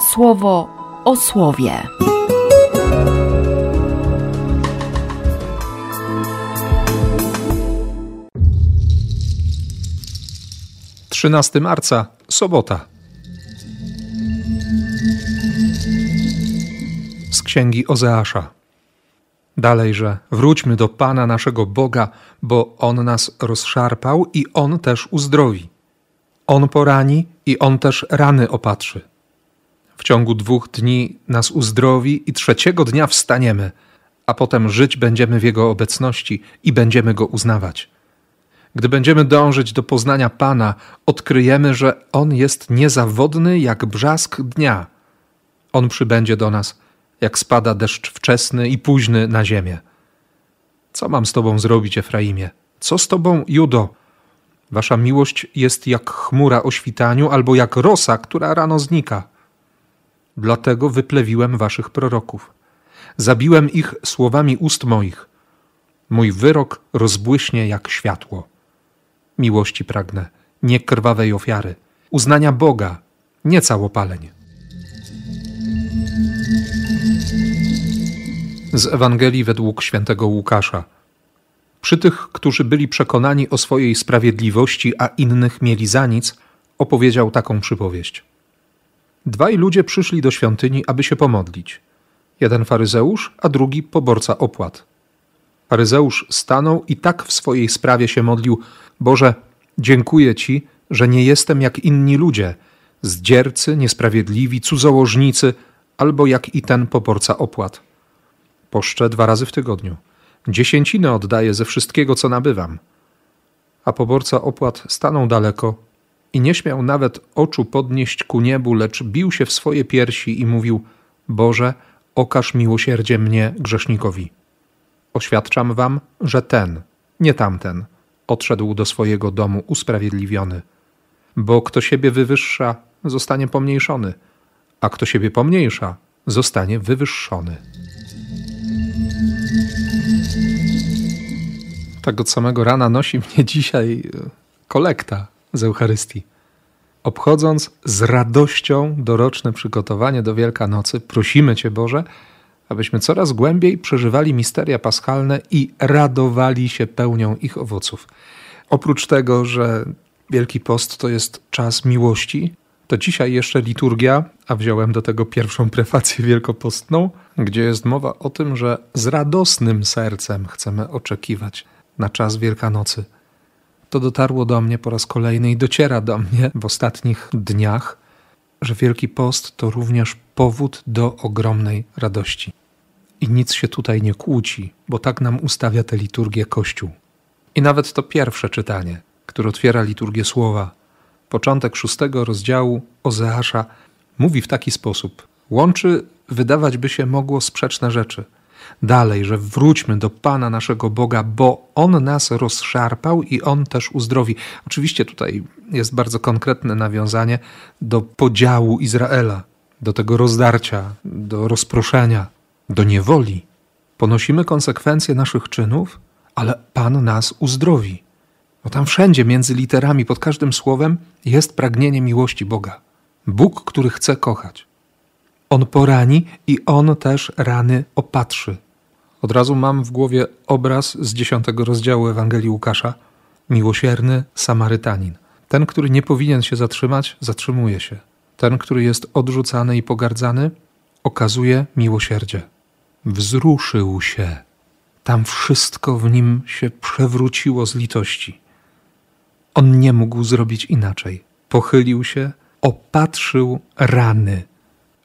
słowo o słowie. 13 marca, sobota. Z księgi Ozeasza. Dalejże wróćmy do Pana naszego Boga, bo On nas rozszarpał i On też uzdrowi. On porani i On też rany opatrzy. W ciągu dwóch dni nas uzdrowi i trzeciego dnia wstaniemy, a potem żyć będziemy w Jego obecności i będziemy Go uznawać. Gdy będziemy dążyć do poznania Pana, odkryjemy, że On jest niezawodny jak brzask dnia. On przybędzie do nas, jak spada deszcz wczesny i późny na ziemię. Co mam z Tobą zrobić, Efraimie? Co z Tobą, Judo? Wasza miłość jest jak chmura o świtaniu albo jak rosa, która rano znika. Dlatego wyplewiłem Waszych proroków. Zabiłem ich słowami ust moich. Mój wyrok rozbłyśnie jak światło miłości pragnę, nie krwawej ofiary, uznania Boga, nie całopaleń. Z Ewangelii według świętego Łukasza. Przy tych, którzy byli przekonani o swojej sprawiedliwości, a innych mieli za nic, opowiedział taką przypowieść. Dwaj ludzie przyszli do świątyni, aby się pomodlić. Jeden faryzeusz, a drugi poborca opłat. Faryzeusz stanął i tak w swojej sprawie się modlił: Boże, dziękuję Ci, że nie jestem jak inni ludzie, zdziercy, niesprawiedliwi, cudzołożnicy, albo jak i ten poborca opłat. Poszczę dwa razy w tygodniu. Dziesięciny oddaję ze wszystkiego, co nabywam. A poborca opłat stanął daleko i nie śmiał nawet oczu podnieść ku niebu, lecz bił się w swoje piersi i mówił: Boże, okaż miłosierdzie mnie, grzesznikowi. Oświadczam wam, że ten, nie tamten, odszedł do swojego domu usprawiedliwiony. Bo kto siebie wywyższa, zostanie pomniejszony, a kto siebie pomniejsza, zostanie wywyższony. Tak od samego rana nosi mnie dzisiaj e, kolekta z Eucharystii. Obchodząc z radością doroczne przygotowanie do Wielkanocy, prosimy Cię Boże, abyśmy coraz głębiej przeżywali misteria paschalne i radowali się pełnią ich owoców. Oprócz tego, że Wielki Post to jest czas miłości, to dzisiaj jeszcze liturgia, a wziąłem do tego pierwszą prefację wielkopostną, gdzie jest mowa o tym, że z radosnym sercem chcemy oczekiwać na czas Wielkanocy. To dotarło do mnie po raz kolejny i dociera do mnie w ostatnich dniach, że Wielki Post to również powód do ogromnej radości. I nic się tutaj nie kłóci, bo tak nam ustawia tę liturgię Kościół. I nawet to pierwsze czytanie, które otwiera liturgię słowa, początek szóstego rozdziału Ozeasza, mówi w taki sposób: łączy, wydawać by się mogło, sprzeczne rzeczy. Dalej, że wróćmy do Pana naszego Boga, bo On nas rozszarpał i On też uzdrowi. Oczywiście tutaj jest bardzo konkretne nawiązanie do podziału Izraela, do tego rozdarcia, do rozproszenia, do niewoli. Ponosimy konsekwencje naszych czynów, ale Pan nas uzdrowi. Bo tam wszędzie między literami, pod każdym słowem jest pragnienie miłości Boga. Bóg, który chce kochać. On porani i on też rany opatrzy. Od razu mam w głowie obraz z dziesiątego rozdziału Ewangelii Łukasza. Miłosierny Samarytanin. Ten, który nie powinien się zatrzymać, zatrzymuje się. Ten, który jest odrzucany i pogardzany, okazuje miłosierdzie. Wzruszył się. Tam wszystko w nim się przewróciło z litości. On nie mógł zrobić inaczej. Pochylił się, opatrzył rany,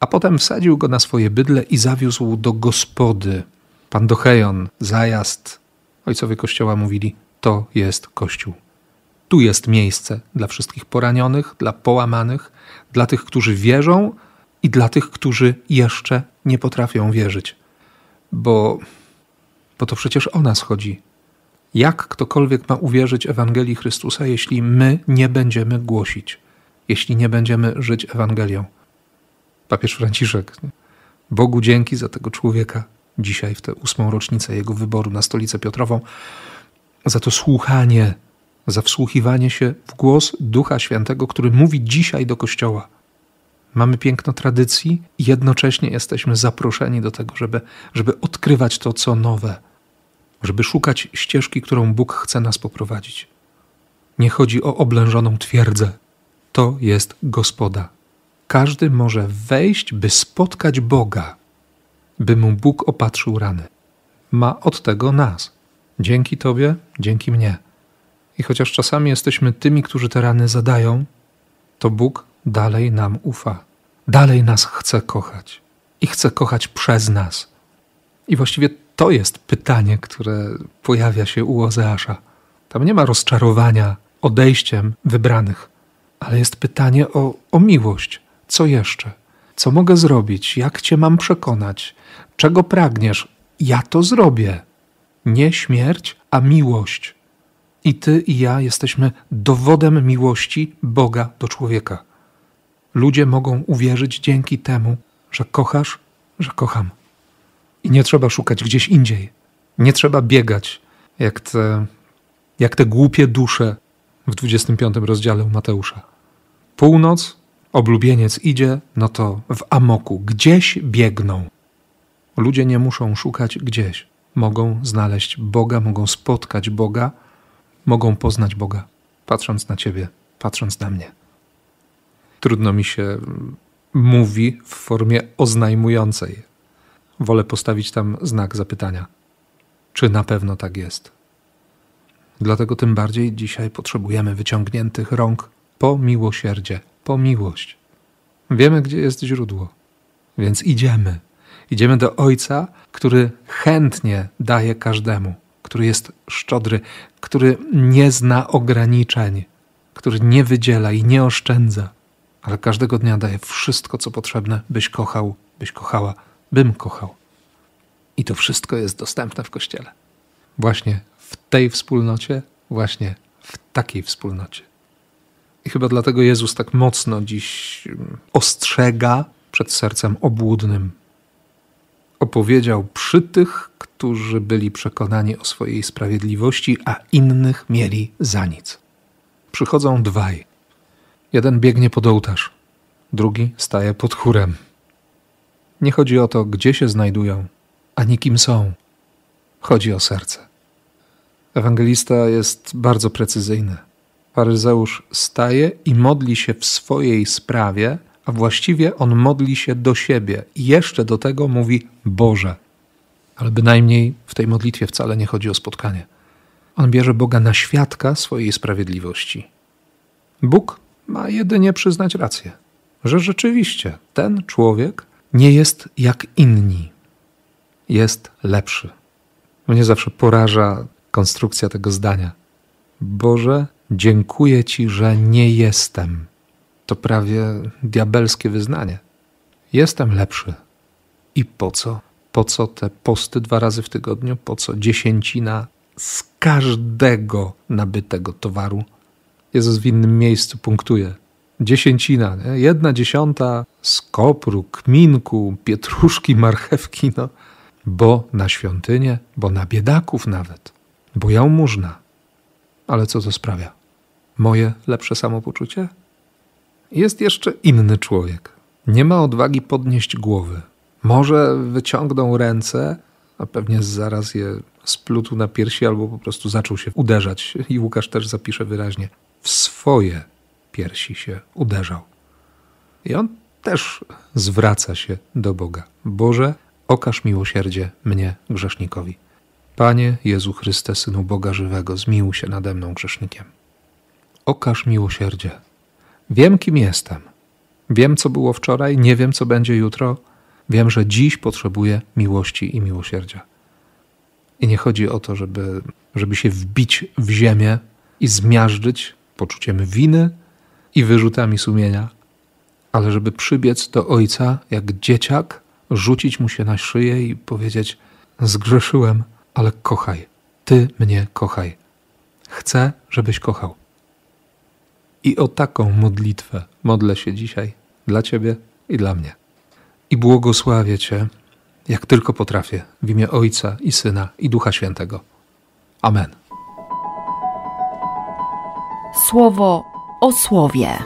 a potem wsadził go na swoje bydle i zawiózł do gospody. Pan Dochejon, zajazd. Ojcowie Kościoła mówili, to jest Kościół. Tu jest miejsce dla wszystkich poranionych, dla połamanych, dla tych, którzy wierzą i dla tych, którzy jeszcze nie potrafią wierzyć. Bo, bo to przecież o nas chodzi. Jak ktokolwiek ma uwierzyć Ewangelii Chrystusa, jeśli my nie będziemy głosić, jeśli nie będziemy żyć Ewangelią? Papież Franciszek. Bogu dzięki za tego człowieka dzisiaj, w tę ósmą rocznicę jego wyboru na stolicę Piotrową, za to słuchanie, za wsłuchiwanie się w głos Ducha Świętego, który mówi dzisiaj do Kościoła. mamy piękno tradycji i jednocześnie jesteśmy zaproszeni do tego, żeby, żeby odkrywać to, co nowe, żeby szukać ścieżki, którą Bóg chce nas poprowadzić. Nie chodzi o oblężoną twierdzę. To jest gospoda. Każdy może wejść, by spotkać Boga, by mu Bóg opatrzył rany. Ma od tego nas. Dzięki Tobie, dzięki mnie. I chociaż czasami jesteśmy tymi, którzy te rany zadają, to Bóg dalej nam ufa. Dalej nas chce kochać. I chce kochać przez nas. I właściwie to jest pytanie, które pojawia się u Ozeasza. Tam nie ma rozczarowania odejściem wybranych, ale jest pytanie o, o miłość. Co jeszcze? Co mogę zrobić? Jak cię mam przekonać? Czego pragniesz? Ja to zrobię. Nie śmierć, a miłość. I ty i ja jesteśmy dowodem miłości Boga do człowieka. Ludzie mogą uwierzyć dzięki temu, że kochasz, że kocham. I nie trzeba szukać gdzieś indziej. Nie trzeba biegać, jak te, jak te głupie dusze w 25 rozdziale u Mateusza. Północ, oblubieniec idzie, no to w amoku, gdzieś biegną. Ludzie nie muszą szukać gdzieś. Mogą znaleźć Boga, mogą spotkać Boga, mogą poznać Boga, patrząc na Ciebie, patrząc na mnie. Trudno mi się mówi w formie oznajmującej. Wolę postawić tam znak zapytania. Czy na pewno tak jest? Dlatego tym bardziej dzisiaj potrzebujemy wyciągniętych rąk po miłosierdzie, po miłość. Wiemy, gdzie jest źródło, więc idziemy. Idziemy do Ojca, który chętnie daje każdemu, który jest szczodry, który nie zna ograniczeń, który nie wydziela i nie oszczędza, ale każdego dnia daje wszystko, co potrzebne, byś kochał, byś kochała, bym kochał. I to wszystko jest dostępne w Kościele. Właśnie w tej wspólnocie, właśnie w takiej wspólnocie. I chyba dlatego Jezus tak mocno dziś mm, ostrzega przed sercem obłudnym. Opowiedział przy tych, którzy byli przekonani o swojej sprawiedliwości, a innych mieli za nic. Przychodzą dwaj. Jeden biegnie pod ołtarz, drugi staje pod chórem. Nie chodzi o to, gdzie się znajdują, ani kim są. Chodzi o serce. Ewangelista jest bardzo precyzyjny. Faryzeusz staje i modli się w swojej sprawie, a właściwie on modli się do siebie i jeszcze do tego mówi Boże. Ale bynajmniej w tej modlitwie wcale nie chodzi o spotkanie. On bierze Boga na świadka swojej sprawiedliwości. Bóg ma jedynie przyznać rację, że rzeczywiście ten człowiek nie jest jak inni, jest lepszy. Mnie zawsze poraża konstrukcja tego zdania. Boże, dziękuję Ci, że nie jestem. To prawie diabelskie wyznanie. Jestem lepszy. I po co? Po co te posty dwa razy w tygodniu? Po co dziesięcina z każdego nabytego towaru? Jezus w innym miejscu punktuje. Dziesięcina, nie? jedna dziesiąta z kopru, kminku, pietruszki, marchewki, no bo na świątynię, bo na biedaków nawet, bo jałmużna. Ale co to sprawia? Moje lepsze samopoczucie? Jest jeszcze inny człowiek. Nie ma odwagi podnieść głowy. Może wyciągnął ręce, a pewnie zaraz je splutł na piersi albo po prostu zaczął się uderzać. I Łukasz też zapisze wyraźnie. W swoje piersi się uderzał. I on też zwraca się do Boga. Boże, okaż miłosierdzie mnie, grzesznikowi. Panie Jezu Chryste, Synu Boga żywego, zmiłuj się nade mną, grzesznikiem. Okaż miłosierdzie. Wiem, kim jestem. Wiem, co było wczoraj, nie wiem, co będzie jutro. Wiem, że dziś potrzebuję miłości i miłosierdzia. I nie chodzi o to, żeby, żeby się wbić w ziemię i zmiażdżyć poczuciem winy i wyrzutami sumienia, ale żeby przybiec do Ojca jak dzieciak rzucić mu się na szyję i powiedzieć: Zgrzeszyłem, ale kochaj, ty mnie kochaj. Chcę, żebyś kochał. I o taką modlitwę modlę się dzisiaj dla Ciebie i dla mnie. I błogosławię Cię, jak tylko potrafię, w imię Ojca i Syna i Ducha Świętego. Amen. Słowo o słowie.